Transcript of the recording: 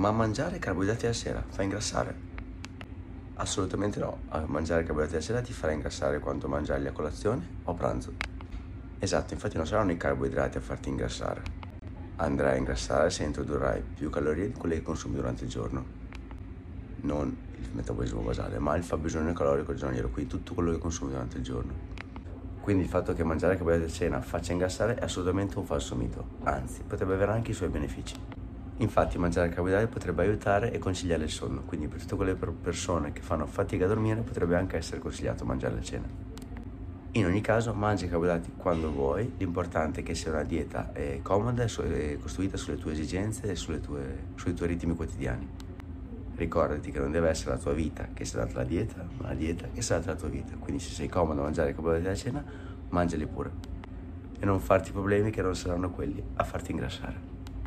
Ma mangiare carboidrati alla sera fa ingrassare? Assolutamente no, mangiare carboidrati alla sera ti farà ingrassare quanto mangiarli a colazione o pranzo. Esatto, infatti non saranno i carboidrati a farti ingrassare. Andrai a ingrassare se introdurrai più calorie di quelle che consumi durante il giorno. Non il metabolismo basale, ma il fabbisogno calorico giornaliero, quindi tutto quello che consumi durante il giorno. Quindi il fatto che mangiare carboidrati a cena faccia ingrassare è assolutamente un falso mito, anzi potrebbe avere anche i suoi benefici. Infatti mangiare carboidrati potrebbe aiutare e conciliare il sonno, quindi per tutte quelle persone che fanno fatica a dormire potrebbe anche essere consigliato mangiare la cena. In ogni caso mangi carboidrati quando vuoi, l'importante è che sia una dieta eh, comoda e costruita sulle tue esigenze e tue, sui tuoi ritmi quotidiani. Ricordati che non deve essere la tua vita che sia data la dieta, ma la dieta che sia data la tua vita. Quindi se sei comodo a mangiare carboidrati alla cena, mangiali pure. E non farti problemi che non saranno quelli a farti ingrassare.